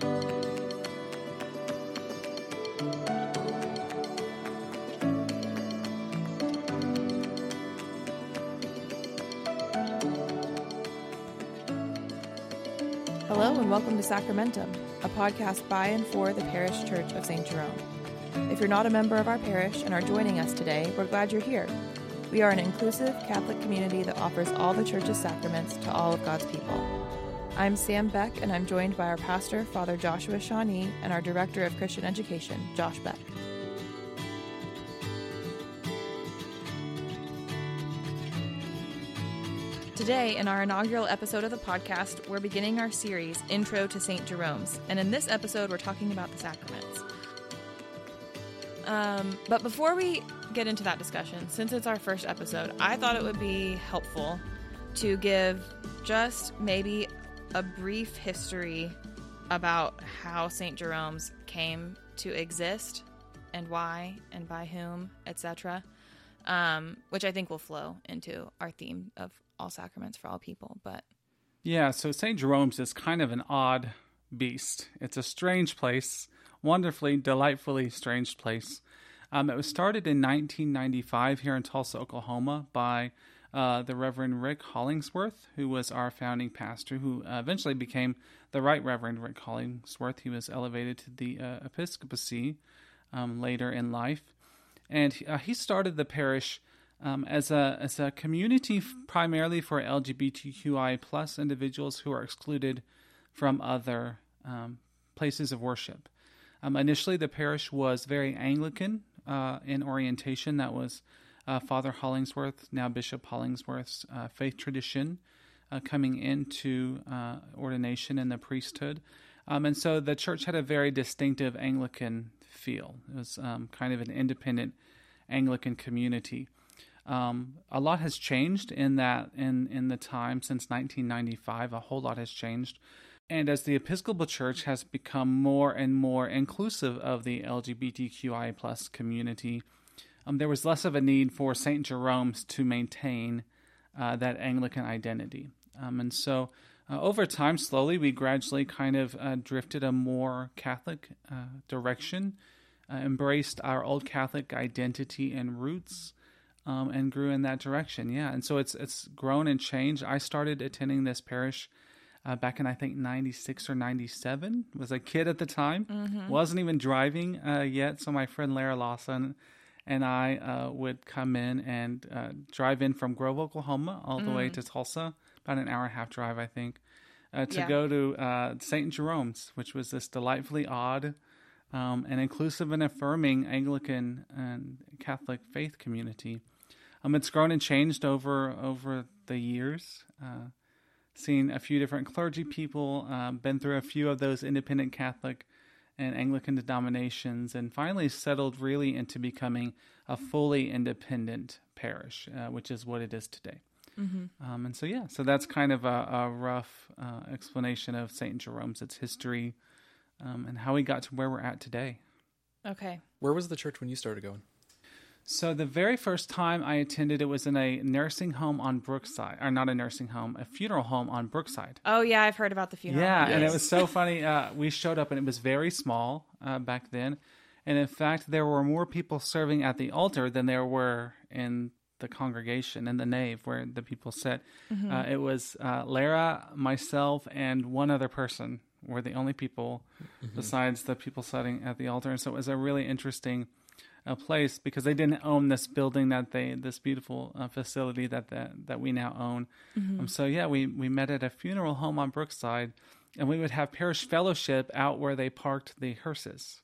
Hello and welcome to Sacramentum, a podcast by and for the Parish Church of St. Jerome. If you're not a member of our parish and are joining us today, we're glad you're here. We are an inclusive Catholic community that offers all the church's sacraments to all of God's people. I'm Sam Beck, and I'm joined by our pastor, Father Joshua Shawnee, and our director of Christian education, Josh Beck. Today, in our inaugural episode of the podcast, we're beginning our series, Intro to St. Jerome's. And in this episode, we're talking about the sacraments. Um, but before we get into that discussion, since it's our first episode, I thought it would be helpful to give just maybe a brief history about how St. Jerome's came to exist and why and by whom, etc., um, which I think will flow into our theme of all sacraments for all people. But Yeah, so St. Jerome's is kind of an odd beast. It's a strange place, wonderfully, delightfully strange place. Um, it was started in 1995 here in Tulsa, Oklahoma, by uh, the Reverend Rick Hollingsworth, who was our founding pastor, who uh, eventually became the Right Reverend Rick Hollingsworth. He was elevated to the uh, episcopacy um, later in life, and uh, he started the parish um, as a as a community f- primarily for LGBTQI plus individuals who are excluded from other um, places of worship. Um, initially, the parish was very Anglican uh, in orientation. That was uh, Father Hollingsworth, now Bishop Hollingsworth's uh, faith tradition, uh, coming into uh, ordination in the priesthood. Um, and so the church had a very distinctive Anglican feel. It was um, kind of an independent Anglican community. Um, a lot has changed in that in in the time since 1995. A whole lot has changed, and as the Episcopal Church has become more and more inclusive of the LGBTQI plus community, um, there was less of a need for Saint Jerome's to maintain uh, that Anglican identity, um, and so. Uh, over time, slowly, we gradually kind of uh, drifted a more Catholic uh, direction, uh, embraced our old Catholic identity and roots, um, and grew in that direction. Yeah, and so it's it's grown and changed. I started attending this parish uh, back in I think '96 or '97. Was a kid at the time. wasn't even driving uh, yet. So my friend Lara Lawson and I uh, would come in and uh, drive in from Grove, Oklahoma, all the way to Tulsa, about an hour and a half drive, I think, uh, to Yeah. go to uh, St. Jerome's, which was this delightfully odd um, and inclusive and affirming Anglican and Catholic faith community. Um, it's grown and changed over over the years. Uh, seen a few different clergy people, um, been through a few of those independent Catholic and Anglican denominations, and finally settled really into becoming a fully independent parish, uh, which is what it is today. Um, and so, yeah, so that's kind of a, a rough uh, explanation of St. Jerome's, its history, um, and how we got to where we're at today. okay, Where was the church when you started going? So the very first time I attended, it was in a nursing home on Brookside, or not a nursing home, a funeral home on Brookside. oh yeah, I've heard about the funeral. Yeah, and it was so funny. Uh, we showed up and it was very small uh, back then, and in fact, there were more people serving at the altar than there were in the congregation in the nave where the people sat. Uh, it was uh, Lara, myself, and one other person were the only people besides the people sitting at the altar, and so it was a really interesting uh, place because they didn't own this building that they this beautiful uh, facility that that that we now own. Um, so yeah, we we met at a funeral home on Brookside, and we would have parish fellowship out where they parked the hearses.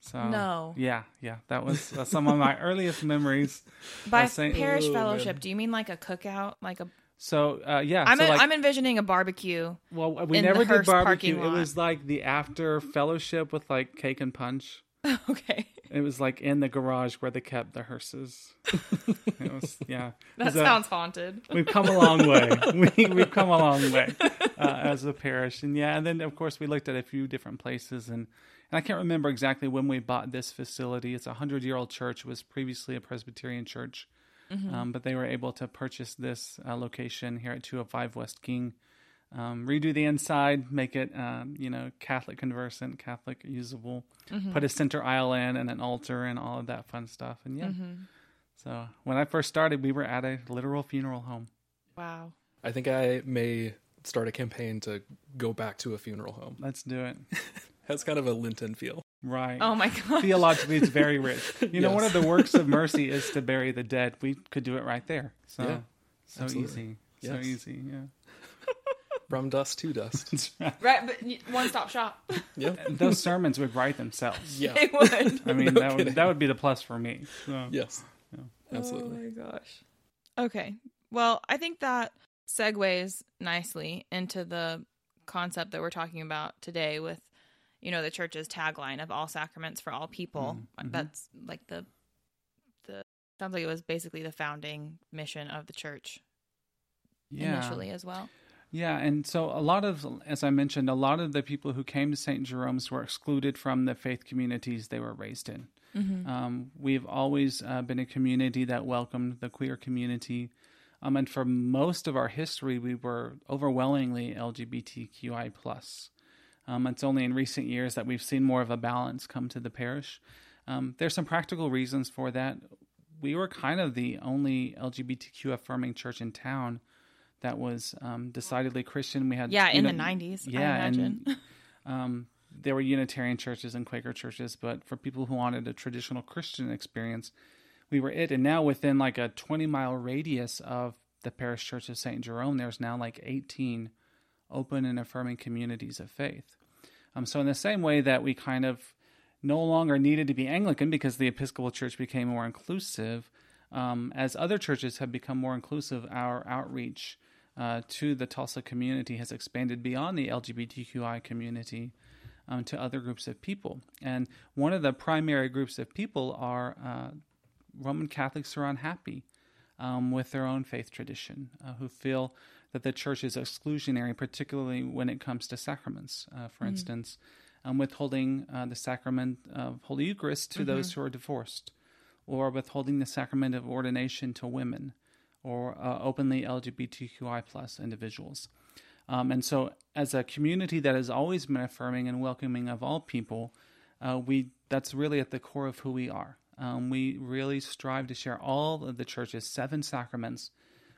So No. yeah, yeah, that was uh, some of my earliest memories. By Saint- parish fellowship, do you mean like a cookout? Like a So uh, yeah, I'm so en- like, I'm envisioning a barbecue. well, we never did barbecue. It was like the after fellowship with like cake and punch. okay, It was like in the garage where they kept the hearses. it was yeah. That was a- sounds haunted. We've come a long way. We, we've come a long way uh, as a parish, and yeah, and then of course we looked at a few different places, and, and I can't remember exactly when we bought this facility. It's a hundred year old church. It was previously a Presbyterian church, um, but they were able to purchase this uh, location here at two hundred five West King um, redo the inside, make it um, you know Catholic conversant, Catholic usable, put a center aisle in and an altar and all of that fun stuff. And yeah, so when I first started, we were at a literal funeral home. Wow. I think I may start a campaign to go back to a funeral home. Let's do it. Has kind of a Lenten feel. Right. Oh my god. Theologically, it's very rich. You know, Yes. one of the works of mercy is to bury the dead. We could do it right there. So, Yeah, so absolutely. easy. So easy. Yeah. From dust to dust. Right. Right, but one stop shop. yeah. Those sermons would write themselves. Yeah. They would. I mean, No that would that would be the plus for me. So, Yes. Absolutely. Oh my gosh. Okay. Well, I think that segues nicely into the concept that we're talking about today with, you know, the church's tagline of all sacraments for all people. Mhm. That's like the the sounds like it was basically the founding mission of the church yeah. initially as well. Yeah, and so a lot of, as I mentioned, a lot of the people who came to St. Jerome's were excluded from the faith communities they were raised in. Um, we've always uh, been a community that welcomed the queer community. Um, and for most of our history, we were overwhelmingly LGBTQI plus. Um, it's only in recent years that we've seen more of a balance come to the parish. Um, there's some practical reasons for that. We were kind of the only LGBTQ affirming church in town that was um, decidedly Christian. We had Yeah, in the know, 90s, I Yeah, imagine. and um, there were Unitarian churches and Quaker churches, but for people who wanted a traditional Christian experience, we were it. And now within like a 20 mile radius of the parish church of St. Jerome, there's now like 18 open and affirming communities of faith. Um, so in the same way that we kind of no longer needed to be Anglican because the Episcopal Church became more inclusive, um, as other churches have become more inclusive, our outreach uh, to the Tulsa community has expanded beyond the LGBTQI community um, to other groups of people. And one of the primary groups of people are uh, Roman Catholics who are unhappy um, with their own faith tradition, uh, who feel that the church is exclusionary, particularly when it comes to sacraments. Uh, for instance, um, withholding uh, the sacrament of Holy Eucharist to those who are divorced, or withholding the sacrament of ordination to women, or uh, openly LGBTQI plus individuals. Um, and so, as a community that has always been affirming and welcoming of all people, uh, we that's really at the core of who we are. Um, we really strive to share all of the church's seven sacraments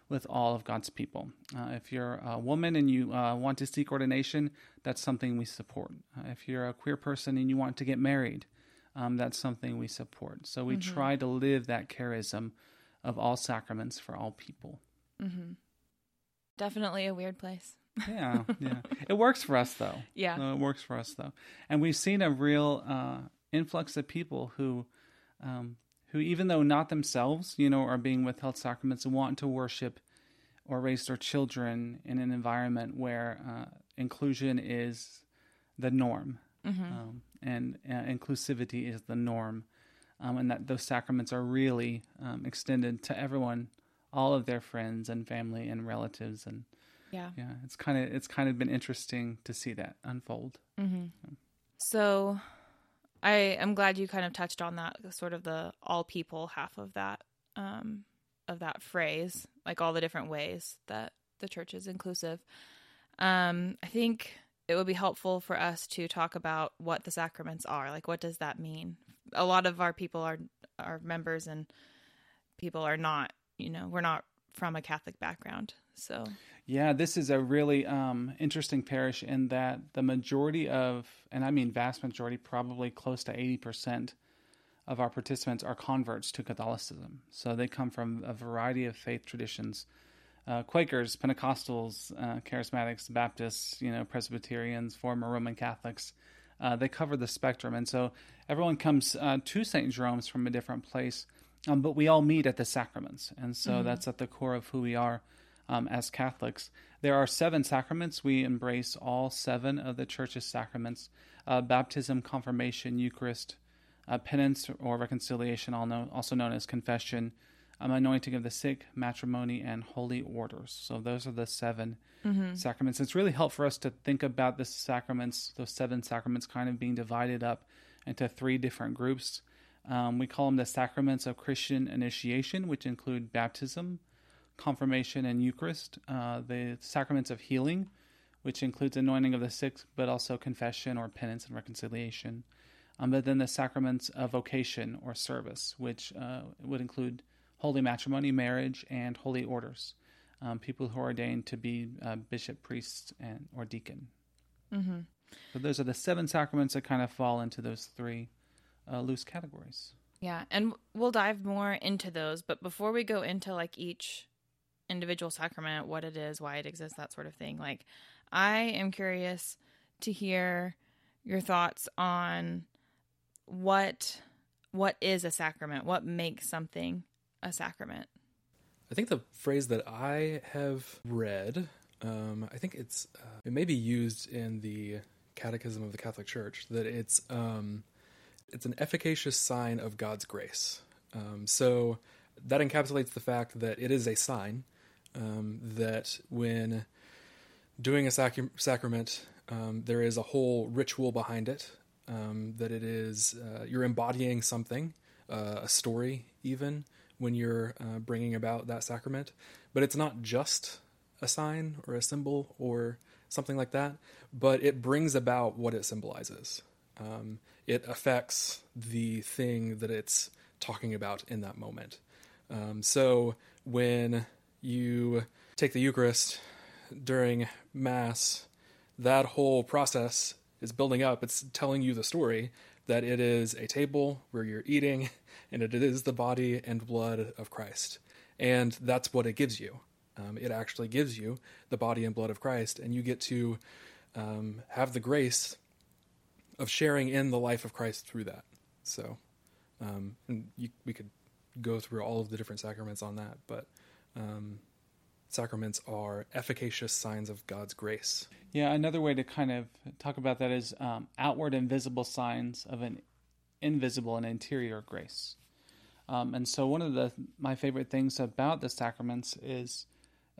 with all of God's people. Uh, if you're a woman and you uh, want to seek ordination, that's something we support. Uh, if you're a queer person and you want to get married, um, that's something we support. So we try to live that charism of all sacraments for all people. Definitely a weird place. Yeah, yeah. It works for us though. Yeah. No, it works for us though, and we've seen a real uh, influx of people who, um, who even though not themselves, you know, are being withheld sacraments, want to worship or raise their children in an environment where uh, inclusion is the norm, um, and uh, inclusivity is the norm, um, and that those sacraments are really um, extended to everyone, all of their friends and family and relatives and Yeah. yeah it's kind of it's kind of been interesting to see that unfold So I am glad you kind of touched on that sort of the all people half of that um of that phrase, like all the different ways that the church is inclusive. Um I think it would be helpful for us to talk about what the sacraments are. Like what does that mean? A lot of our people are are members and people are not, you know, we're not from a Catholic background. So yeah this is a really um, interesting parish in that the majority of and i mean vast majority probably close to 80% of our participants are converts to catholicism so they come from a variety of faith traditions uh, quakers pentecostals uh, charismatics baptists you know presbyterians former roman catholics uh, they cover the spectrum and so everyone comes uh, to st jerome's from a different place um, but we all meet at the sacraments and so that's at the core of who we are um, as Catholics. There are seven sacraments. We embrace all seven of the Church's sacraments uh, baptism, confirmation, Eucharist, uh, penance or reconciliation, also known as confession, um, anointing of the sick, matrimony, and holy orders. So those are the 7 sacraments. It's really helpful for us to think about the sacraments, those seven sacraments, kind of being divided up into three different groups. Um, we call them the sacraments of Christian initiation, which include baptism, confirmation and Eucharist, uh, the sacraments of healing, which includes anointing of the sick, but also confession or penance and reconciliation. Um, but then the sacraments of vocation or service, which uh, would include holy matrimony, marriage, and holy orders. Um, people who are ordained to be uh, bishop, priest, and or deacon. Mm-hmm. So those are the seven sacraments that kind of fall into those three uh, loose categories. Yeah, and we'll dive more into those. But before we go into like each individual sacrament, what it is, why it exists, that sort of thing, like I am curious to hear your thoughts on what what is a sacrament, what makes something a sacrament. I think the phrase that I have read, um, I think it's uh, it may be used in the Catechism of the Catholic Church that it's um, it's an efficacious sign of God's grace. Um, so that encapsulates the fact that it is a sign um, that when doing a sac- sacrament, um, there is a whole ritual behind it. Um, that it is uh, you're embodying something, uh, a story, even when you're uh, bringing about that sacrament. But it's not just a sign or a symbol or something like that, but it brings about what it symbolizes. Um, it affects the thing that it's talking about in that moment. Um, so when you take the Eucharist during Mass, that whole process is building up. It's telling you the story that it is a table where you're eating and it is the body and blood of Christ. And that's what it gives you. Um, it actually gives you the body and blood of Christ, and you get to um, have the grace of sharing in the life of Christ through that. So, um, and you, we could go through all of the different sacraments on that, but um, sacraments are efficacious signs of God's grace. Yeah, another way to kind of talk about that is um, outward and visible signs of an invisible and interior grace. Um, and so, one of the my favorite things about the sacraments is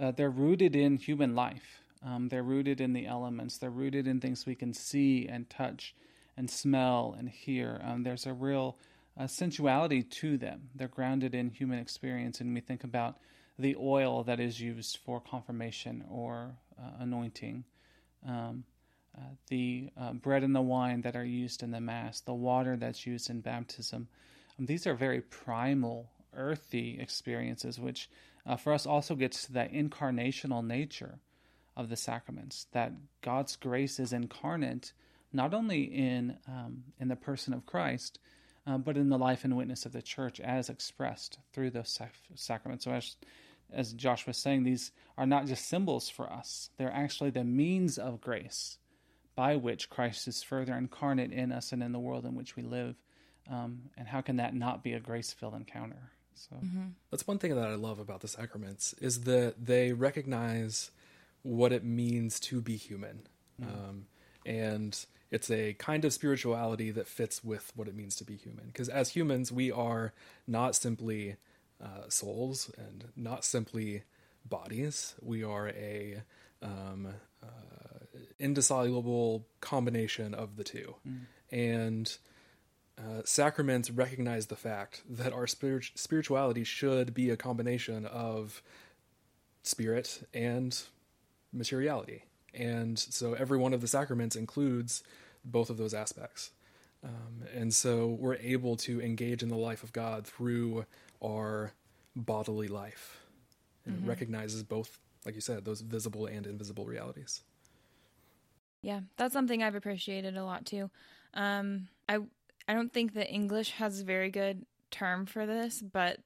uh, they're rooted in human life. Um, they're rooted in the elements. They're rooted in things we can see and touch and smell and hear. Um, there's a real uh, sensuality to them. They're grounded in human experience, and we think about the oil that is used for confirmation or uh, anointing, um, uh, the uh, bread and the wine that are used in the Mass, the water that's used in baptism. Um, these are very primal, earthy experiences, which uh, for us also gets to that incarnational nature of the sacraments, that God's grace is incarnate not only in um, in the person of Christ, uh, but in the life and witness of the church as expressed through those sac- sacraments. So, as, as Josh was saying, these are not just symbols for us, they're actually the means of grace by which Christ is further incarnate in us and in the world in which we live. Um, and how can that not be a grace filled encounter? So Mm-hmm. That's one thing that I love about the sacraments is that they recognize what it means to be human, um, and it's a kind of spirituality that fits with what it means to be human. Because as humans, we are not simply uh, souls and not simply bodies. We are a um, uh, indissoluble combination of the two, and uh, sacraments recognize the fact that our spirit- spirituality should be a combination of spirit and materiality. And so every one of the sacraments includes both of those aspects. Um, and so we're able to engage in the life of God through our bodily life. And it recognizes both, like you said, those visible and invisible realities. Yeah, that's something I've appreciated a lot too. Um, I I don't think that English has a very good term for this, but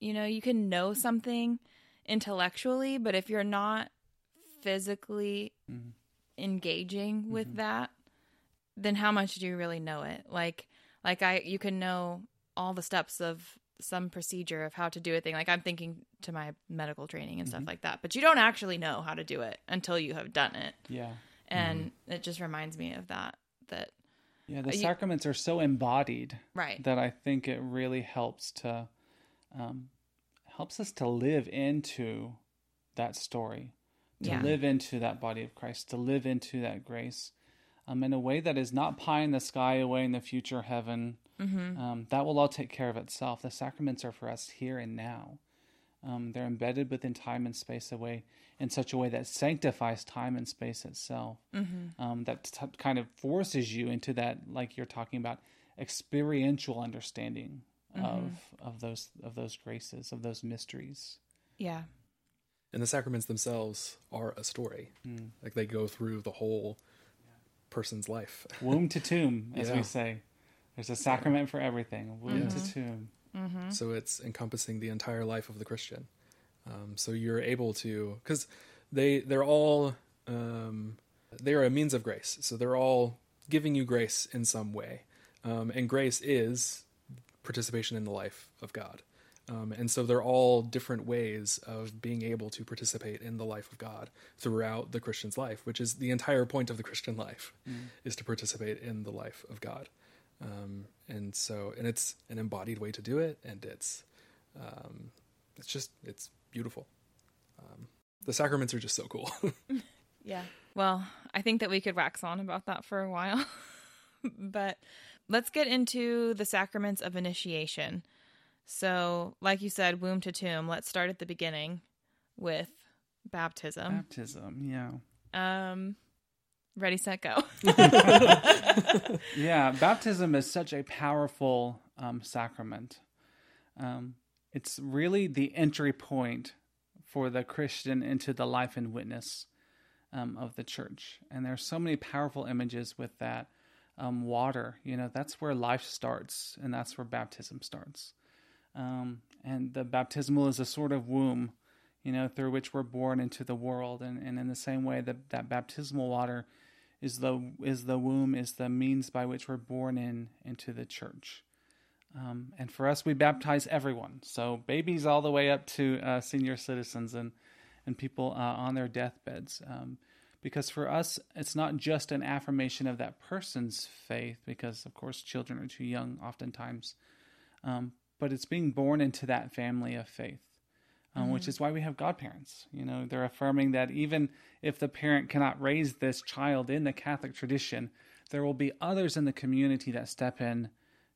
you know, you can know something intellectually, but if you're not physically Mhm. engaging with that, then how much do you really know it? Like like I you can know all the steps of some procedure of how to do a thing. Like I'm thinking to my medical training and stuff like that, but you don't actually know how to do it until you have done it yeah, and it just reminds me of that that yeah. The Uh, you- sacraments are so embodied right that I think it really helps to um, helps us to live into that story, to Yeah. live into that body of Christ, to live into that grace, um, in a way that is not pie in the sky, away in the future heaven. Mm-hmm. Um, that will all take care of itself. The sacraments are for us here and now, Um, they're embedded within time and space away in such a way that sanctifies time and space itself. Um, that t- kind of forces you into that, like you're talking about, experiential understanding of of those of those graces, of those mysteries. Yeah. And the sacraments themselves are a story. Like they go through the whole person's life. Womb to tomb, as Yeah. we say. There's a sacrament for everything. Womb to tomb. So it's encompassing the entire life of the Christian. Um, so you're able to, because they they're all um, they are a means of grace. So they're all giving you grace in some way, um, and grace is participation in the life of God. Um, and so they're all different ways of being able to participate in the life of God throughout the Christian's life, which is the entire point of the Christian life, is to participate in the life of God. Um, and so, and it's an embodied way to do it, and it's, um, it's just, it's beautiful. Um, the sacraments are just so cool. Yeah. Well, I think that we could wax on about that for a while. but let's get into the sacraments of initiation. So, like you said, womb to tomb, let's start at the beginning with baptism. Baptism, yeah. Um ready set go. Yeah, baptism is such a powerful um, sacrament. Um, it's really the entry point for the Christian into the life and witness um, of the church. And there's so many powerful images with that. Um, water, you know, that's where life starts, and that's where baptism starts. Um, and the baptismal is a sort of womb, you know, through which we're born into the world. And, and in the same way that that baptismal water is the is the womb is the means by which we're born in into the church. Um, and for us, we baptize everyone, so babies all the way up to uh, senior citizens and and people uh, on their deathbeds. Um, because for us, it's not just an affirmation of that person's faith, because of course children are too young oftentimes, um, but it's being born into that family of faith um, which is why we have godparents. You know, they're affirming that even if the parent cannot raise this child in the Catholic tradition, there will be others in the community that step in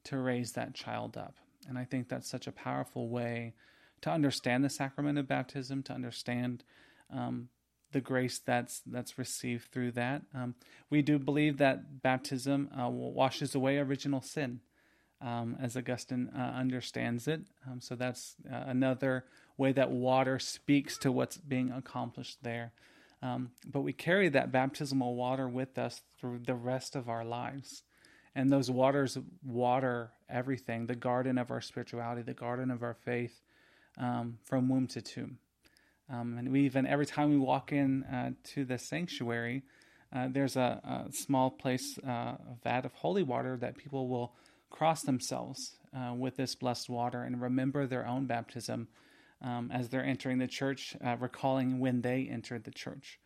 to raise that child up. And I think that's such a powerful way to understand the sacrament of baptism, to understand um, the grace that's that's received through that. Um, we do believe that baptism uh, washes away original sin um, as Augustine uh, understands it. Um, so that's uh, another way that water speaks to what's being accomplished there. Um, but we carry that baptismal water with us through the rest of our lives. And those waters water everything the garden of our spirituality, the garden of our faith, um, from womb to tomb. Um, and we even, every time we walk in uh, to the sanctuary, uh, there's a, a small place, uh, a vat of holy water that people will cross themselves uh, with this blessed water and remember their own baptism um, as they're entering the church, uh, recalling when they entered the church,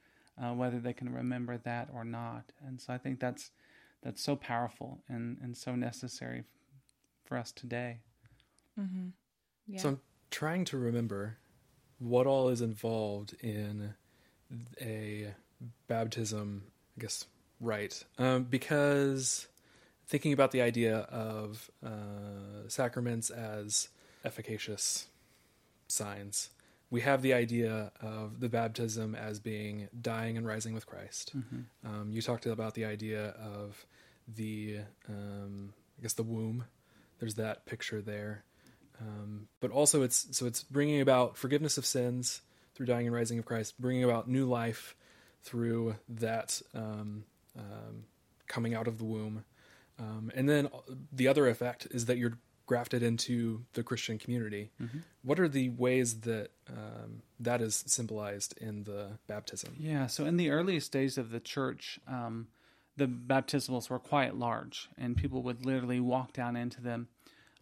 uh, whether they can remember that or not. And so I think that's that's so powerful and, and so necessary for us today. Yeah. So I'm trying to remember what all is involved in a baptism, I guess, right? Um, because thinking about the idea of uh, sacraments as efficacious signs, we have the idea of the baptism as being dying and rising with Christ. Um, you talked about the idea of the, um, I guess, the womb. There's that picture there. Um, but also, it's so it's bringing about forgiveness of sins through dying and rising of Christ, bringing about new life through that um, um, coming out of the womb, um, and then the other effect is that you're grafted into the Christian community. What are the ways that um, that is symbolized in the baptism? Yeah, so in the earliest days of the church, um, the baptismals were quite large, and people would literally walk down into them.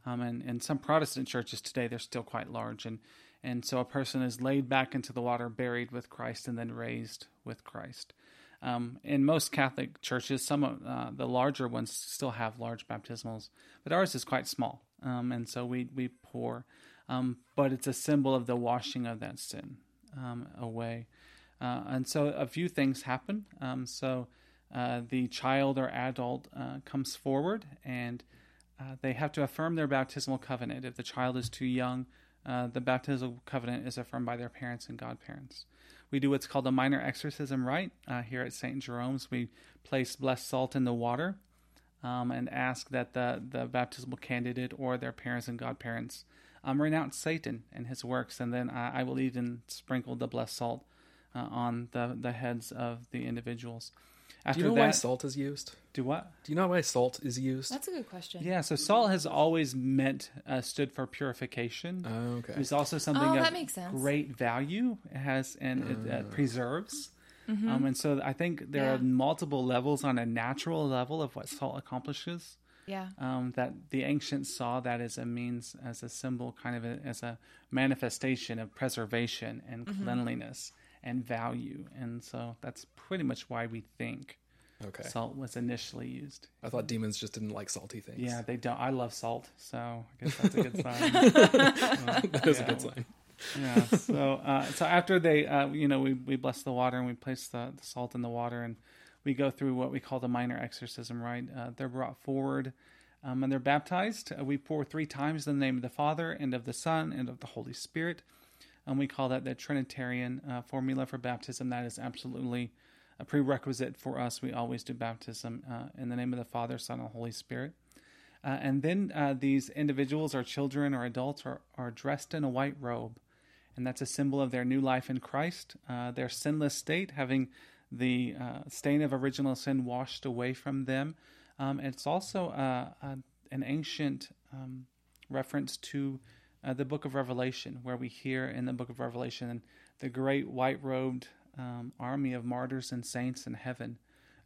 Um, and in some Protestant churches today, they're still quite large, and and so a person is laid back into the water, buried with Christ, and then raised with Christ. Um, in most Catholic churches, some of uh, the larger ones still have large baptismals, but ours is quite small, um, and so we we pour. Um, but it's a symbol of the washing of that sin um, away. Uh, and so a few things happen. Um, so uh, the child or adult uh, comes forward and uh, they have to affirm their baptismal covenant. If the child is too young, uh, the baptismal covenant is affirmed by their parents and godparents. We do what's called a minor exorcism rite uh, here at St. Jerome's. We place blessed salt in the water um, and ask that the, the baptismal candidate or their parents and godparents um, renounce Satan and his works, and then I, I will even sprinkle the blessed salt uh, on the, the heads of the individuals. After Do you know that, why salt is used? do what? Do you know why salt is used? That's a good question. Yeah, so salt has always meant uh, stood for purification. Oh, okay. It's also something Oh, of that makes sense. great value. It has and it uh, preserves. Mm-hmm. Um, and so I think there Yeah. are multiple levels on a natural level of what salt accomplishes. Yeah. Um, that the ancients saw that as a means, as a symbol, kind of a, as a manifestation of preservation and Mm-hmm. cleanliness and value. And so that's pretty much why we think okay. salt was initially used. I thought demons just didn't like salty things. Yeah, they don't. I love salt, so I guess that's a good sign. that is a good sign. Yeah. So, uh, so after they, uh, you know, we, we bless the water and we place the, the salt in the water and we go through what we call the minor exorcism, right? Uh, they're brought forward um, and they're baptized. Uh, we pour three times in the name of the Father and of the Son and of the Holy Spirit. And we call that the Trinitarian uh, formula for baptism. That is absolutely a prerequisite for us. We always do baptism uh, in the name of the Father, Son, and Holy Spirit. Uh, and then uh, these individuals, or children or adults, are, are dressed in a white robe. And that's a symbol of their new life in Christ, uh, their sinless state, having the uh, stain of original sin washed away from them. Um, it's also uh, a, an ancient um, reference to uh, the book of Revelation, where we hear in the book of Revelation the great white robed um, army of martyrs and saints in heaven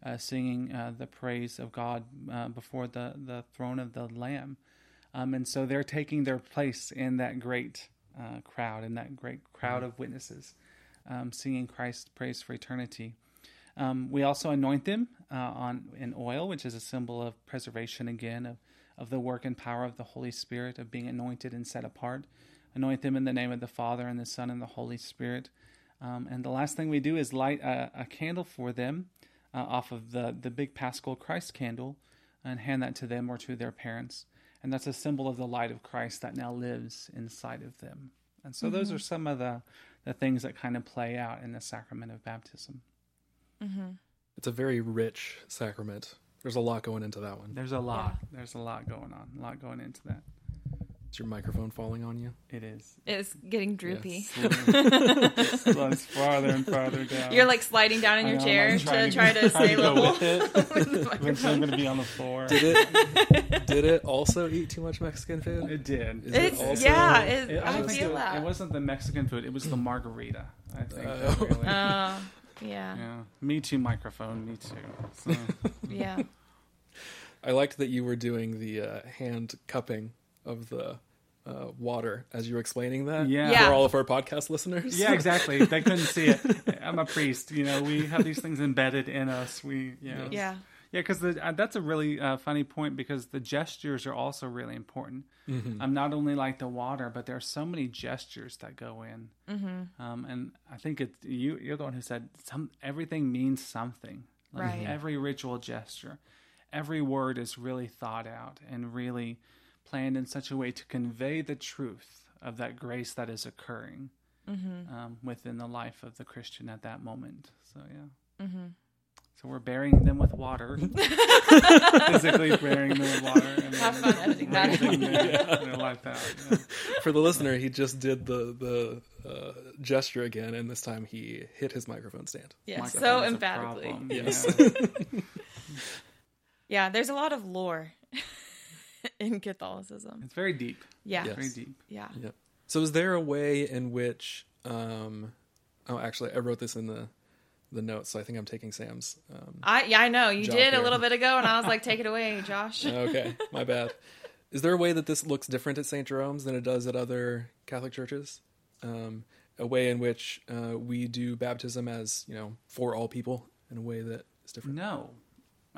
uh, singing uh, the praise of God before the, the throne of the Lamb. Um, and so they're taking their place in that great uh, crowd, and that great crowd of witnesses, um, singing Christ's praise for eternity. Um, we also anoint them uh, on in oil, which is a symbol of preservation again of, of the work and power of the Holy Spirit, of being anointed and set apart. Anoint them in the name of the Father and the Son and the Holy Spirit. Um, and the last thing we do is light a, a candle for them uh, off of the, the big Paschal Christ candle and hand that to them or to their parents. And that's a symbol of the light of Christ that now lives inside of them. And so those mm-hmm. are some of the, the things that kind of play out in the sacrament of baptism. Mm-hmm. It's a very rich sacrament. There's a lot going into that one. There's a lot. There's a lot going on. A lot going into that. Is your microphone falling on you? It is. It's getting droopy. It slides farther and farther down. You're like sliding down in I your know, chair to try to stay go level. with it. with Eventually, I'm going to be on the floor. Did it? did it also eat too much Mexican food? It did. Is It's it also- yeah. It, It- I, I don't think feel it, that. it wasn't the Mexican food. It was the margarita. I think. Oh. that really- Oh, yeah, yeah. Me too. Microphone. Me too. So, yeah. I liked that you were doing the uh, hand cupping of the uh, water as you were explaining that. Yeah. Yeah. For all of our podcast listeners. yeah, exactly. They couldn't see it. I'm a priest. You know, we have these things embedded in us. We, you know, Yeah. Yeah, because uh, that's a really uh, funny point because the gestures are also really important. Mm-hmm. Um, not only like the water, but there are so many gestures that go in. Mm-hmm. Um, and I think it's you you're the one who said some everything means something. Like Right. Every ritual gesture, every word is really thought out and really planned in such a way to convey the truth of that grace that is occurring um, within the life of the Christian at that moment. So yeah. So we're burying them with water, physically burying them with water, and Have fun editing that. raising their, their life out. yeah. For the listener, he just did the the uh, gesture again, and this time he hit his microphone stand. Yeah. Microphone So emphatically. Yes. Yeah. Yeah. There's a lot of lore in Catholicism. It's very deep. Yeah. Yes. Very deep. Yeah. Yep. So, is there a way in which? Um, oh, actually, I wrote this in the the notes, so I think I'm taking Sam's. Um, I yeah I know you Job did a little bit ago, and I was like, take it away, Josh. okay, my bad. Is there a way that this looks different at St. Jerome's than it does at other Catholic churches? Um, a way in which uh, we do baptism as you know for all people in a way that is different. No.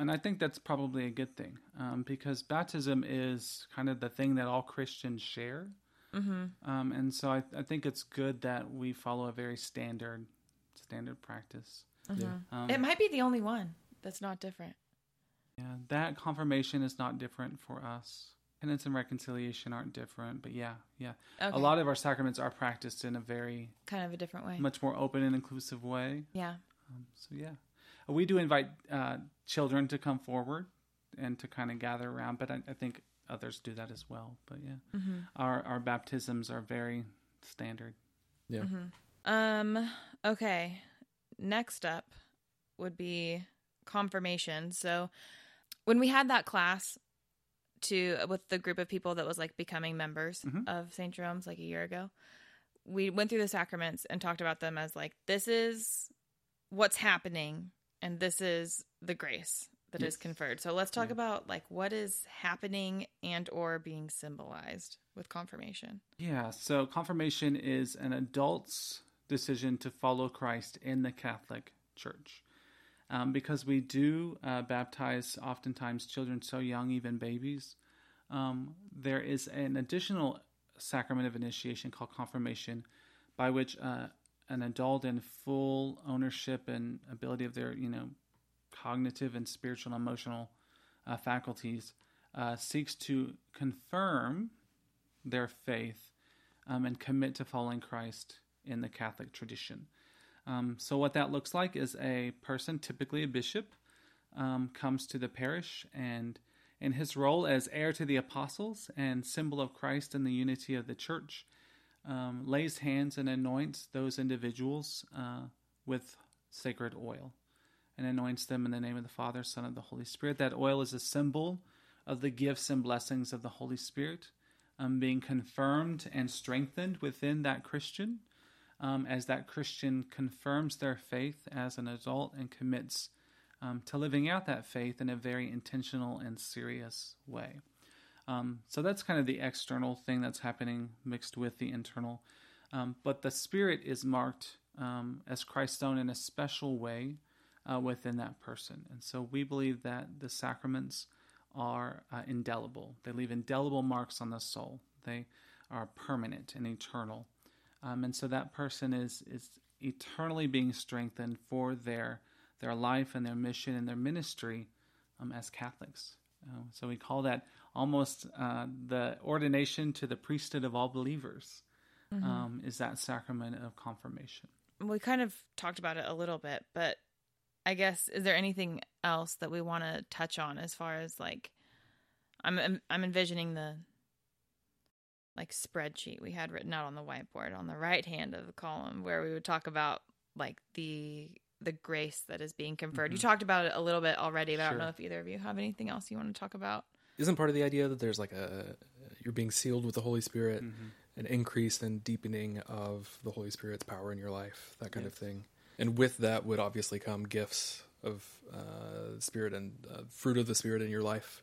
And I think that's probably a good thing um, because baptism is kind of the thing that all Christians share. Mm-hmm. Um, and so I, I think it's good that we follow a very standard standard practice. Yeah. Um, It might be the only one that's not different. yeah, that confirmation is not different for us. penance and reconciliation aren't different, but yeah, yeah. Okay. A lot of our sacraments are practiced in a very kind of a different way. much more open and inclusive way. yeah. Um, so yeah, we do invite uh, children to come forward and to kind of gather around, but I, I think others do that as well. But yeah, Mm-hmm. our our baptisms are very standard. Yeah. Um. Okay. Next up would be confirmation. So when we had that class to with the group of people that was like becoming members Mhm. of St. Jerome's like a year ago, we went through the sacraments and talked about them as like this is what's happening and this is the grace that is Yes. conferred. So let's talk Yeah. about like what is happening and or being symbolized with confirmation. Yeah, so confirmation is an adult's decision to follow Christ in the Catholic Church. Um, because we do uh, baptize oftentimes children so young, even babies, um, there is an additional sacrament of initiation called confirmation, by which uh, an adult in full ownership and ability of their, you know, cognitive and spiritual and emotional uh, faculties uh, seeks to confirm their faith um, and commit to following Christ in the Catholic tradition. Um, so, what that looks like is a person, typically a bishop, um, comes to the parish and, in his role as heir to the apostles and symbol of Christ and the unity of the church, um, lays hands and anoints those individuals uh, with sacred oil and anoints them in the name of the Father, Son, and the Holy Spirit. That oil is a symbol of the gifts and blessings of the Holy Spirit um, being confirmed and strengthened within that Christian um, as that Christian confirms their faith as an adult and commits um, to living out that faith in a very intentional and serious way. Um, so that's kind of the external thing that's happening mixed with the internal. Um, but the Spirit is marked um, as Christ's own in a special way uh, within that person. And so we believe that the sacraments are uh, indelible. They leave indelible marks on the soul. They are permanent and eternal. Um, and so that person is is eternally being strengthened for their their life and their mission and their ministry um, as Catholics. Uh, so we call that almost uh, the ordination to the priesthood of all believers. Um, is that sacrament of confirmation? we kind of talked about it a little bit, but I guess is there anything else that we want to touch on as far as like I'm I'm, I'm envisioning the like spreadsheet we had written out on the whiteboard on the right hand of the column where we would talk about like the the grace that is being conferred. You talked about it a little bit already, but I don't know if either of you have anything else you want to talk about. Isn't part of the idea that there's like a you're being sealed with the Holy Spirit, an increase and deepening of the Holy Spirit's power in your life, that kind of thing. And with that would obviously come gifts of uh, Spirit and uh, fruit of the Spirit in your life,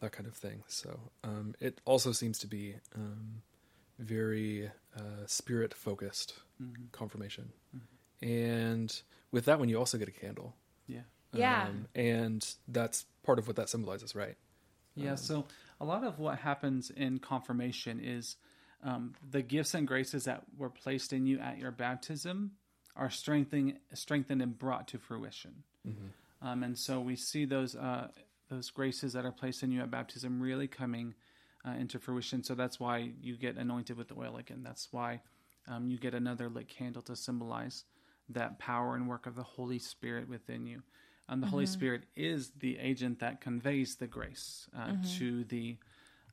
that kind of thing. So um, it also seems to be um, very uh, Spirit focused confirmation. And with that one, you also get a candle. Yeah. Yeah. Um, and that's part of what that symbolizes, right? Yeah, so a lot of what happens in confirmation is um, the gifts and graces that were placed in you at your baptism are strengthened, strengthened and brought to fruition. Um, and so we see those uh, those graces that are placed in you at baptism really coming uh, into fruition. So that's why you get anointed with the oil again. That's why um, you get another lit candle to symbolize that power and work of the Holy Spirit within you. Um, the Holy Spirit is the agent that conveys the grace uh, to the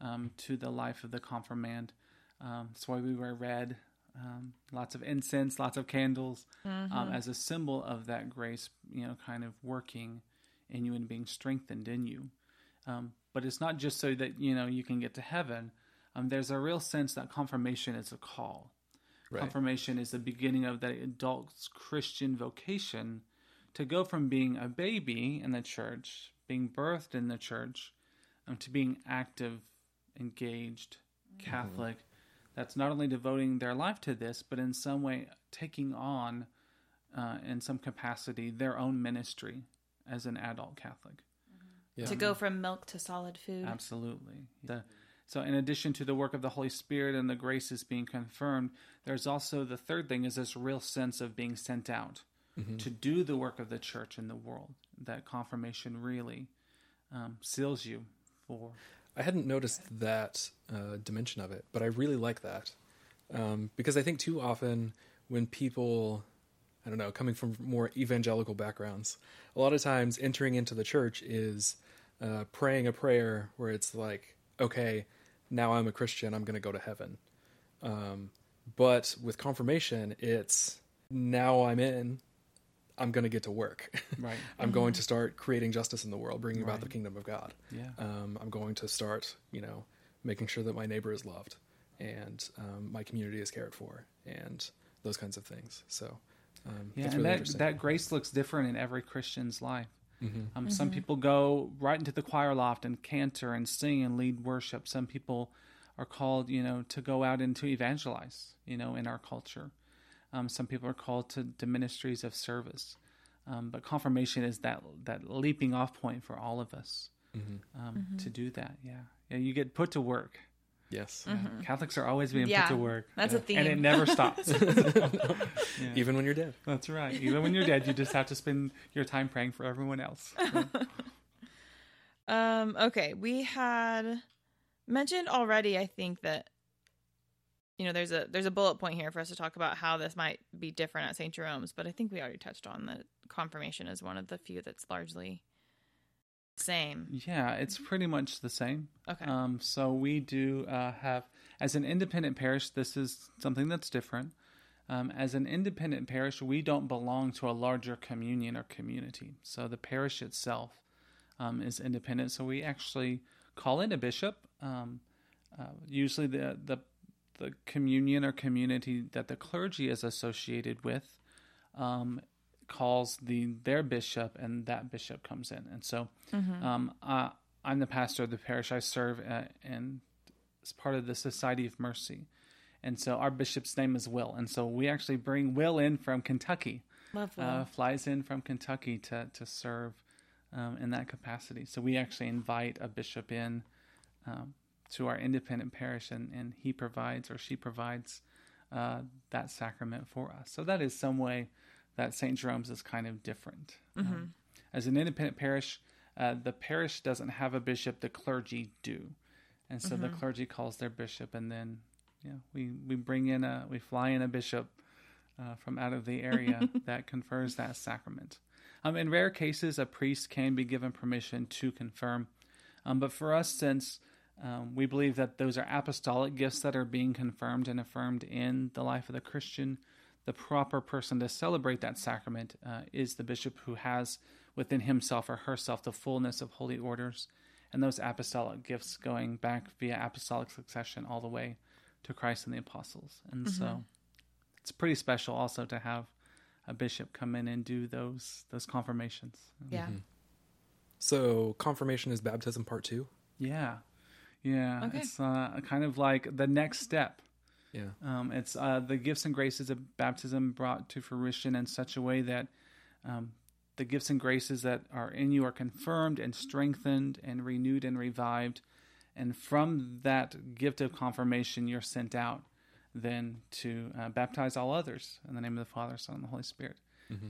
um, to the life of the confirmand. Um, that's why we wear red, um, lots of incense, lots of candles, um, as a symbol of that grace. You know, kind of working in you and being strengthened in you. Um, but it's not just so that you know you can get to heaven. Um, there's a real sense that confirmation is a call. Right. Confirmation is the beginning of that adult's Christian vocation to go from being a baby in the church, being birthed in the church, um, to being active, engaged, Catholic. That's not only devoting their life to this, but in some way taking on, uh, in some capacity, their own ministry as an adult Catholic. Yeah. To go from milk to solid food. Absolutely. The, so, in addition to the work of the Holy Spirit and the graces being confirmed, there's also the third thing is this real sense of being sent out to do the work of the church in the world. That confirmation really um, seals you for. I hadn't noticed that uh, dimension of it, but I really like that um, because I think too often when people, I don't know, coming from more evangelical backgrounds, a lot of times entering into the church is uh, praying a prayer where it's like, okay, now I'm a Christian, I'm going to go to heaven. Um, but with confirmation, it's now I'm in, I'm going to get to work. Right. I'm going to start creating justice in the world, bringing about the kingdom of God. Yeah. Um, I'm going to start, you know, making sure that my neighbor is loved and um, my community is cared for and those kinds of things. So, um, Yeah, that's and that that grace looks different in every Christian's life. Mhm. Um, Some people go right into the choir loft and cantor and sing and lead worship. Some people are called, you know, to go out and to evangelize, you know, in our culture. Um, some people are called to, to ministries of service. Um, but confirmation is that that leaping off point for all of us Mhm. um, to do that. Yeah, yeah, you get put to work. Yes. Yeah. Catholics are always being Yeah, put to work, That's a theme. and it never stops. Yeah. Even when you're dead. That's right. Even when you're dead, you just have to spend your time praying for everyone else. Um, okay, we had mentioned already, I think that you know there's a there's a bullet point here for us to talk about how this might be different at St. Jerome's, but I think we already touched on that confirmation is one of the few that's largely same. Yeah, it's pretty much the same. Okay. Um, so we do uh, have, as an independent parish, this is something that's different. Um, as an independent parish, we don't belong to a larger communion or community. So the parish itself um, is independent. So we actually call in a bishop. Um, uh, usually, the, the the communion or community that the clergy is associated with um, calls the their bishop, and that bishop comes in. And so, um, uh, I'm the pastor of the parish. I serve uh, in as part of the Society of Mercy, and so our bishop's name is Will. And so we actually bring Will in from Kentucky. Lovely. Uh, flies in from Kentucky to to serve um, in that capacity. So we actually invite a bishop in um, to our independent parish, and, and he provides or she provides uh, that sacrament for us. So that is some way that St. Jerome's is kind of different. Um, as an independent parish, uh, the parish doesn't have a bishop; the clergy do, and so the clergy calls their bishop, and then yeah, we we bring in a we fly in a bishop uh, from out of the area that confers that sacrament. Um, in rare cases, a priest can be given permission to confirm, um, but for us, since um, we believe that those are apostolic gifts that are being confirmed and affirmed in the life of the Christian, the proper person to celebrate that sacrament uh, is the bishop who has within himself or herself the fullness of holy orders and those apostolic gifts going back via apostolic succession all the way to Christ and the apostles. And so it's pretty special also to have a bishop come in and do those those confirmations. yeah. So confirmation is baptism part two. Yeah. Yeah. Okay. It's uh, kind of like the next step. Yeah. Um, it's uh, the gifts and graces of baptism brought to fruition in such a way that um, the gifts and graces that are in you are confirmed and strengthened and renewed and revived. And from that gift of confirmation, you're sent out then to uh, baptize all others in the name of the Father, Son, and the Holy Spirit,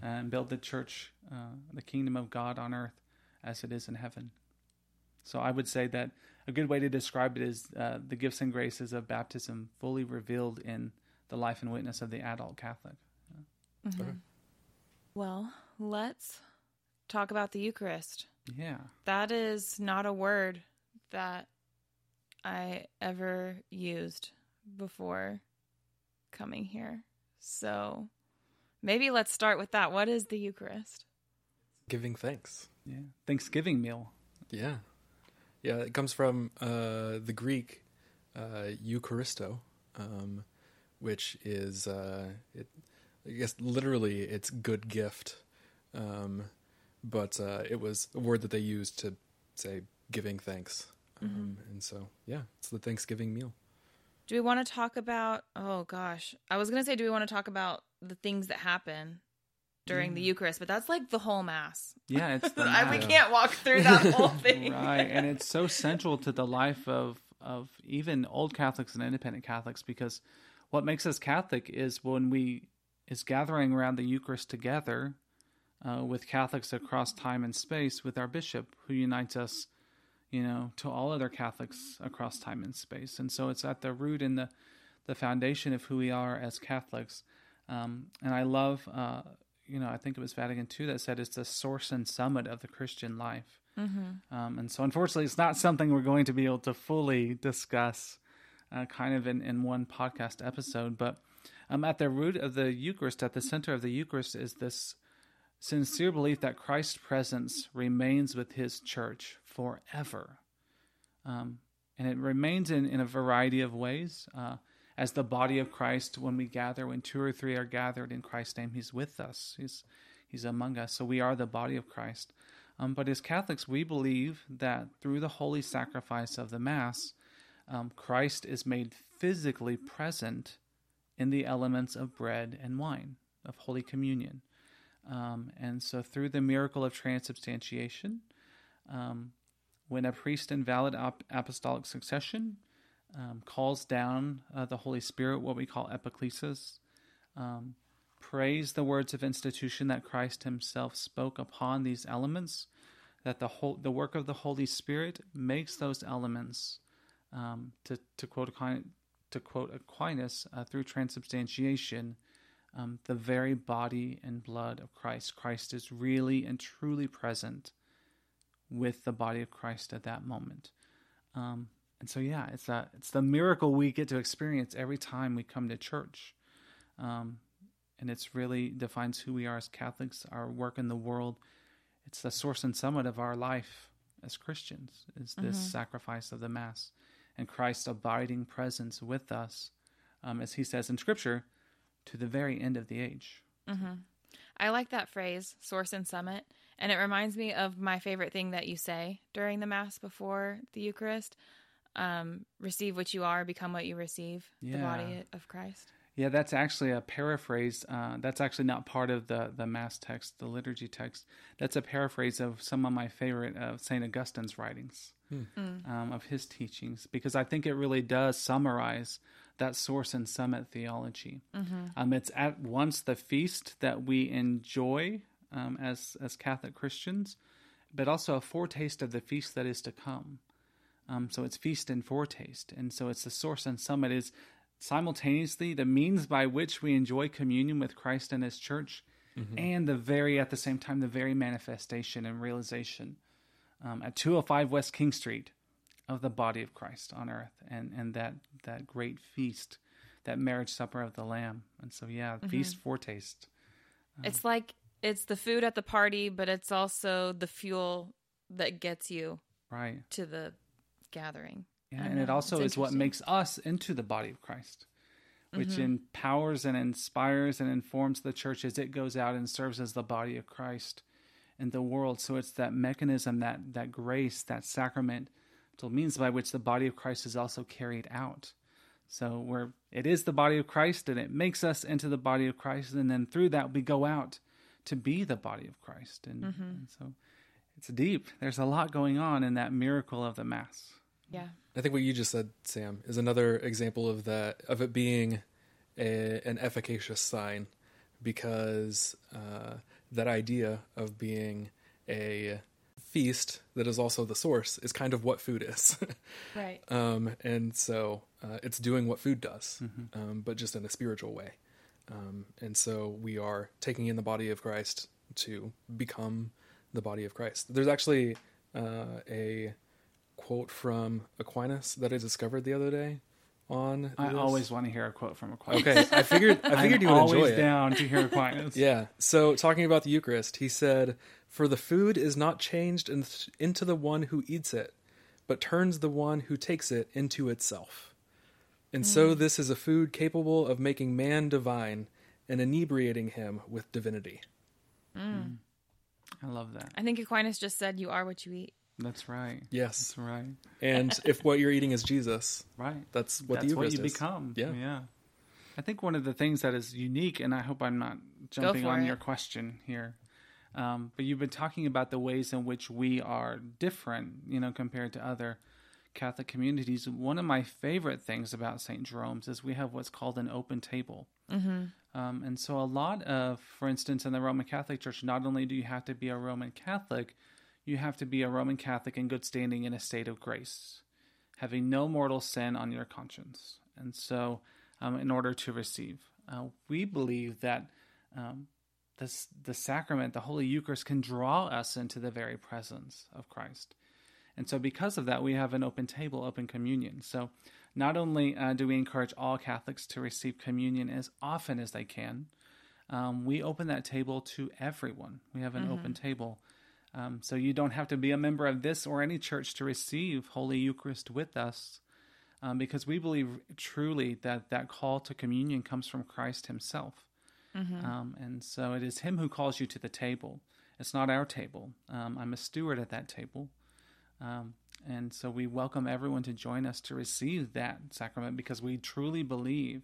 and build the church, uh, the kingdom of God on earth as it is in heaven. So I would say that a good way to describe it is uh, the gifts and graces of baptism fully revealed in the life and witness of the adult Catholic. Okay. Well, let's talk about the Eucharist. Yeah. That is not a word that I ever used before coming here. So maybe let's start with that. What is the Eucharist? Giving thanks. Yeah. Thanksgiving meal. Yeah. Yeah, it comes from uh, the Greek uh, Eucharisto, um, which is, uh, it, I guess, literally, it's good gift. Um, but uh, it was a word that they used to say giving thanks. Um, And so, yeah, it's the Thanksgiving meal. Do we want to talk about? Oh gosh, I was gonna say, do we want to talk about the things that happen during the Eucharist? But that's like the whole Mass. Yeah, it's the we can't walk through that whole thing. right, and it's so central to the life of of even old Catholics and independent Catholics because what makes us Catholic is when we is gathering around the Eucharist together uh, with Catholics across time and space with our bishop who unites us, you know, to all other Catholics across time and space. And so it's at the root and the, the foundation of who we are as Catholics. Um, and I love, uh, you know, I think it was Vatican II that said it's the source and summit of the Christian life. Mm-hmm. Um, and so, unfortunately, it's not something we're going to be able to fully discuss uh, kind of in, in one podcast episode. But um, at the root of the Eucharist, at the center of the Eucharist, is this sincere belief that Christ's presence remains with his church forever. Um, and it remains in, in a variety of ways. Uh, as the body of Christ, when we gather, when two or three are gathered in Christ's name, he's with us. He's, he's among us. So we are the body of Christ. Um, but as Catholics, we believe that through the holy sacrifice of the Mass, um, Christ is made physically present in the elements of bread and wine, of Holy Communion. Um, and so, through the miracle of transubstantiation, um, when a priest in valid ap- apostolic succession um, calls down uh, the Holy Spirit, what we call epiclesis, um, prays the words of institution that Christ Himself spoke upon these elements, that the whole the work of the Holy Spirit makes those elements, um, to to quote to quote Aquinas, uh, through transubstantiation um, the very body and blood of Christ. Christ is really and truly present with the body of Christ at that moment. Um, and so, yeah, it's a, it's the miracle we get to experience every time we come to church. Um, and it's really defines who we are as Catholics, our work in the world. It's the source and summit of our life as Christians, is this mm-hmm. sacrifice of the Mass and Christ's abiding presence with us. Um, as he says in Scripture, to the very end of the age. Mm-hmm. I like that phrase, source and summit. And it reminds me of my favorite thing that you say during the Mass before the Eucharist um, receive what you are, become what you receive, yeah. the body of Christ. Yeah, that's actually a paraphrase. Uh, that's actually not part of the, the Mass text, the liturgy text. That's a paraphrase of some of my favorite of St. Augustine's writings, hmm. mm. um, of his teachings, because I think it really does summarize that source and summit theology. Mm-hmm. Um, it's at once the feast that we enjoy um, as as Catholic Christians, but also a foretaste of the feast that is to come. Um, so it's feast and foretaste, and so it's the source and summit is simultaneously the means by which we enjoy communion with Christ and His Church, mm-hmm. and the very at the same time the very manifestation and realization. Um, at 205 West King Street, of the body of Christ on earth and, and that, that great feast, that marriage supper of the Lamb. And so, yeah, mm-hmm. feast foretaste. Um, it's like it's the food at the party, but it's also the fuel that gets you right to the gathering. Yeah, and know. it also is what makes us into the body of Christ, which mm-hmm. empowers and inspires and informs the church as it goes out and serves as the body of Christ in the world. So it's that mechanism, that that grace, that sacrament means by which the body of Christ is also carried out. So where it is the body of Christ and it makes us into the body of Christ, and then through that we go out to be the body of Christ. And, mm-hmm. and so it's deep. There's a lot going on in that miracle of the Mass. Yeah. I think what you just said, Sam, is another example of that of it being a, an efficacious sign, because uh, that idea of being a feast that is also the source is kind of what food is. right. Um, and so uh, it's doing what food does, mm-hmm. um, but just in a spiritual way. Um, and so we are taking in the body of Christ to become the body of Christ. There's actually uh, a quote from Aquinas that I discovered the other day on. I this. always want to hear a quote from Aquinas. Okay, I figured I figured you would enjoy it. down to hear Aquinas. yeah. So talking about the Eucharist, he said, "For the food is not changed in th- into the one who eats it, but turns the one who takes it into itself. And mm. so this is a food capable of making man divine and inebriating him with divinity." Mm. I love that. I think Aquinas just said, "You are what you eat." That's right. Yes, that's right. And if what you're eating is Jesus, right, that's what that's the Eucharist what you is. become. Yeah, yeah. I think one of the things that is unique, and I hope I'm not jumping on it. your question here, um, but you've been talking about the ways in which we are different, you know, compared to other Catholic communities. One of my favorite things about St. Jerome's is we have what's called an open table. Mm-hmm. Um, and so, a lot of, for instance, in the Roman Catholic Church, not only do you have to be a Roman Catholic, you have to be a Roman Catholic in good standing in a state of grace, having no mortal sin on your conscience. And so, um, in order to receive, uh, we believe that um, this, the sacrament, the Holy Eucharist, can draw us into the very presence of Christ. And so, because of that, we have an open table, open communion. So, not only uh, do we encourage all Catholics to receive communion as often as they can, um, we open that table to everyone. We have an mm-hmm. open table. Um, so you don't have to be a member of this or any church to receive Holy Eucharist with us, um, because we believe truly that that call to communion comes from Christ Himself. Mm-hmm. Um, and so it is Him who calls you to the table. It's not our table. Um, I'm a steward at that table. Um, and so we welcome everyone to join us to receive that sacrament because we truly believe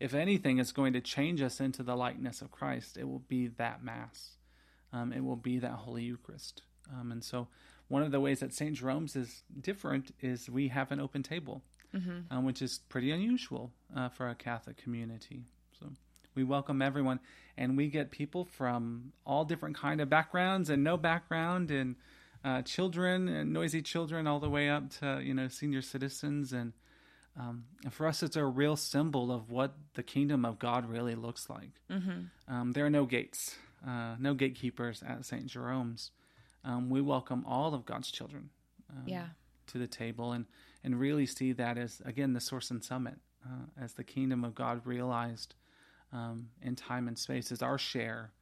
if anything is going to change us into the likeness of Christ, it will be that Mass. Um, it will be that Holy Eucharist. Um, and so one of the ways that St. Jerome's is different is we have an open table, mm-hmm. um, which is pretty unusual uh, for a Catholic community. So we welcome everyone, and we get people from all different kind of backgrounds and no background and uh, children and noisy children all the way up to you know senior citizens and um, and for us it's a real symbol of what the kingdom of god really looks like mm-hmm. um, there are no gates uh, no gatekeepers at st jerome's um, we welcome all of god's children um, yeah. to the table and and really see that as again the source and summit uh, as the kingdom of god realized um, in time and space is our share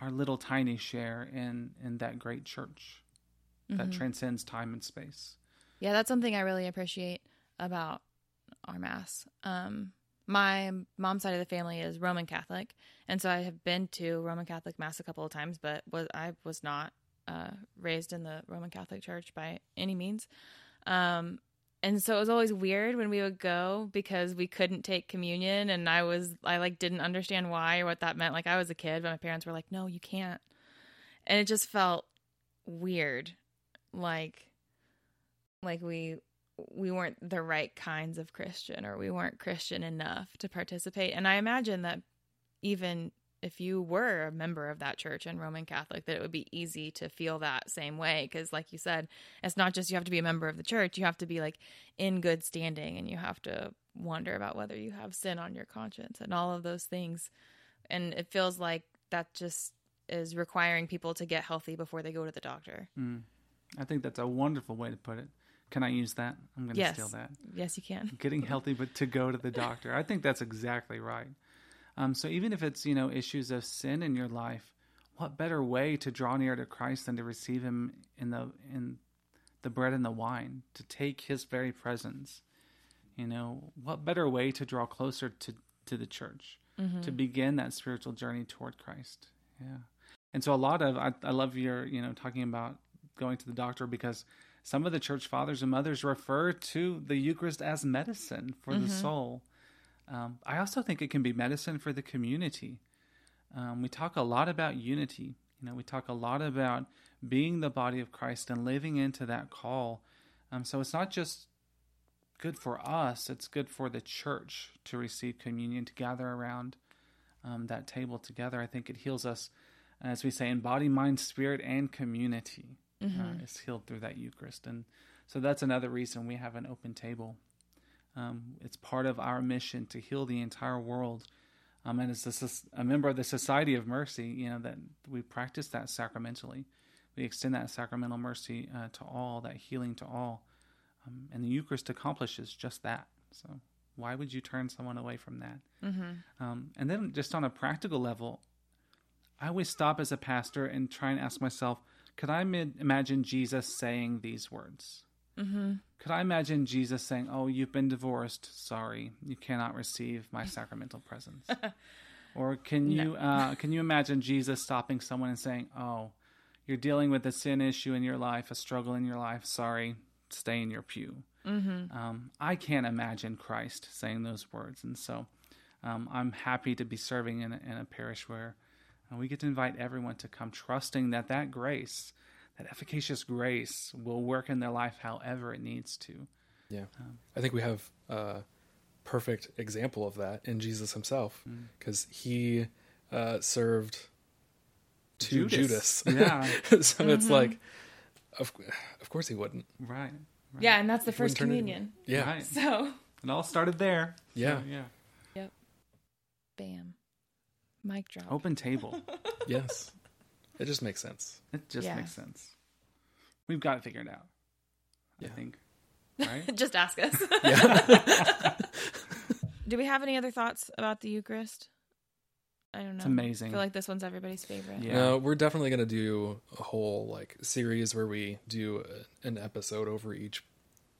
our little tiny share in in that great church mm-hmm. that transcends time and space. Yeah, that's something I really appreciate about our mass. Um, my mom's side of the family is Roman Catholic, and so I have been to Roman Catholic mass a couple of times, but was I was not uh, raised in the Roman Catholic Church by any means. Um, and so it was always weird when we would go because we couldn't take communion, and I was I like didn't understand why or what that meant. Like I was a kid, but my parents were like, "No, you can't," and it just felt weird like like we we weren't the right kinds of Christian or we weren't Christian enough to participate. And I imagine that even if you were a member of that church and Roman Catholic, that it would be easy to feel that same way. Because, like you said, it's not just you have to be a member of the church, you have to be like in good standing and you have to wonder about whether you have sin on your conscience and all of those things. And it feels like that just is requiring people to get healthy before they go to the doctor. Mm. I think that's a wonderful way to put it. Can I use that? I'm going to yes. steal that. Yes, you can. Getting healthy, but to go to the doctor. I think that's exactly right. Um, so even if it's you know issues of sin in your life, what better way to draw near to Christ than to receive Him in the in the bread and the wine, to take His very presence? You know, what better way to draw closer to to the church, mm-hmm. to begin that spiritual journey toward Christ? Yeah. And so a lot of I, I love your you know talking about going to the doctor because some of the church fathers and mothers refer to the Eucharist as medicine for mm-hmm. the soul. Um, I also think it can be medicine for the community. Um, we talk a lot about unity. You know, we talk a lot about being the body of Christ and living into that call. Um, so it's not just good for us; it's good for the church to receive communion, to gather around um, that table together. I think it heals us, as we say, in body, mind, spirit, and community mm-hmm. uh, is healed through that Eucharist. And so that's another reason we have an open table. Um, it's part of our mission to heal the entire world. Um, and as a, a, member of the Society of Mercy, you know, that we practice that sacramentally. We extend that sacramental mercy uh, to all, that healing to all. Um, and the Eucharist accomplishes just that. So why would you turn someone away from that? Mm-hmm. Um, and then just on a practical level, I always stop as a pastor and try and ask myself, could I imagine Jesus saying these words? Mm-hmm. Could I imagine Jesus saying, "Oh, you've been divorced. Sorry, you cannot receive my sacramental presence." or can you no. uh, can you imagine Jesus stopping someone and saying, "Oh, you're dealing with a sin issue in your life, a struggle in your life. Sorry, stay in your pew." Mm-hmm. Um, I can't imagine Christ saying those words, and so um, I'm happy to be serving in a, in a parish where and we get to invite everyone to come trusting that that grace, that efficacious grace, will work in their life however it needs to. Yeah. Um, I think we have a perfect example of that in Jesus himself because mm. he uh, served to Judas. Judas. Yeah. so mm-hmm. it's like, of of course he wouldn't. Right. right. Yeah, and that's the He first turn it- communion. Yeah, Right. So, It all started there. So, Yeah. Yep. bam. Mic drop. Open table. yes, it just makes sense. It just Yeah. makes sense. We've got it figured out. Yeah. I think. Right? Just ask us. Do we have any other thoughts about the Eucharist? I don't know. It's amazing. I feel like this one's everybody's favorite. Yeah. no, we're definitely gonna do a whole like series where we do a, an episode over each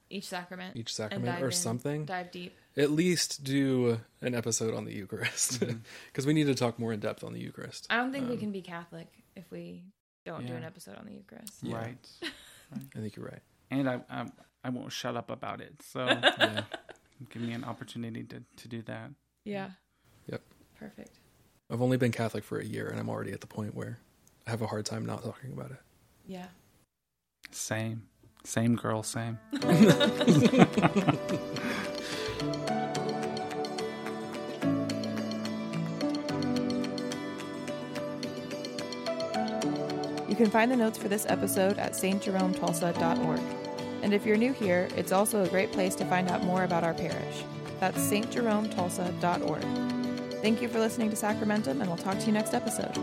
Each sacrament. each sacrament or in, something. Dive deep. At least do an episode on the Eucharist because Mm-hmm. we need to talk more in depth on the Eucharist. I don't think we Um, can be Catholic if we don't do an episode on the Eucharist. Yeah. Right. I think you're right. And I, I I won't shut up about it. So Yeah, give me an opportunity to, to do that. Yeah. Yep. Perfect. I've only been Catholic for a year, and I'm already at the point where I have a hard time not talking about it. Yeah. Same. Same girl, same. You can find the notes for this episode at stjerometulsa.org. And if you're new here, it's also a great place to find out more about our parish. That's stjerometulsa.org. Thank you for listening to Sacramentum, and we'll talk to you next episode.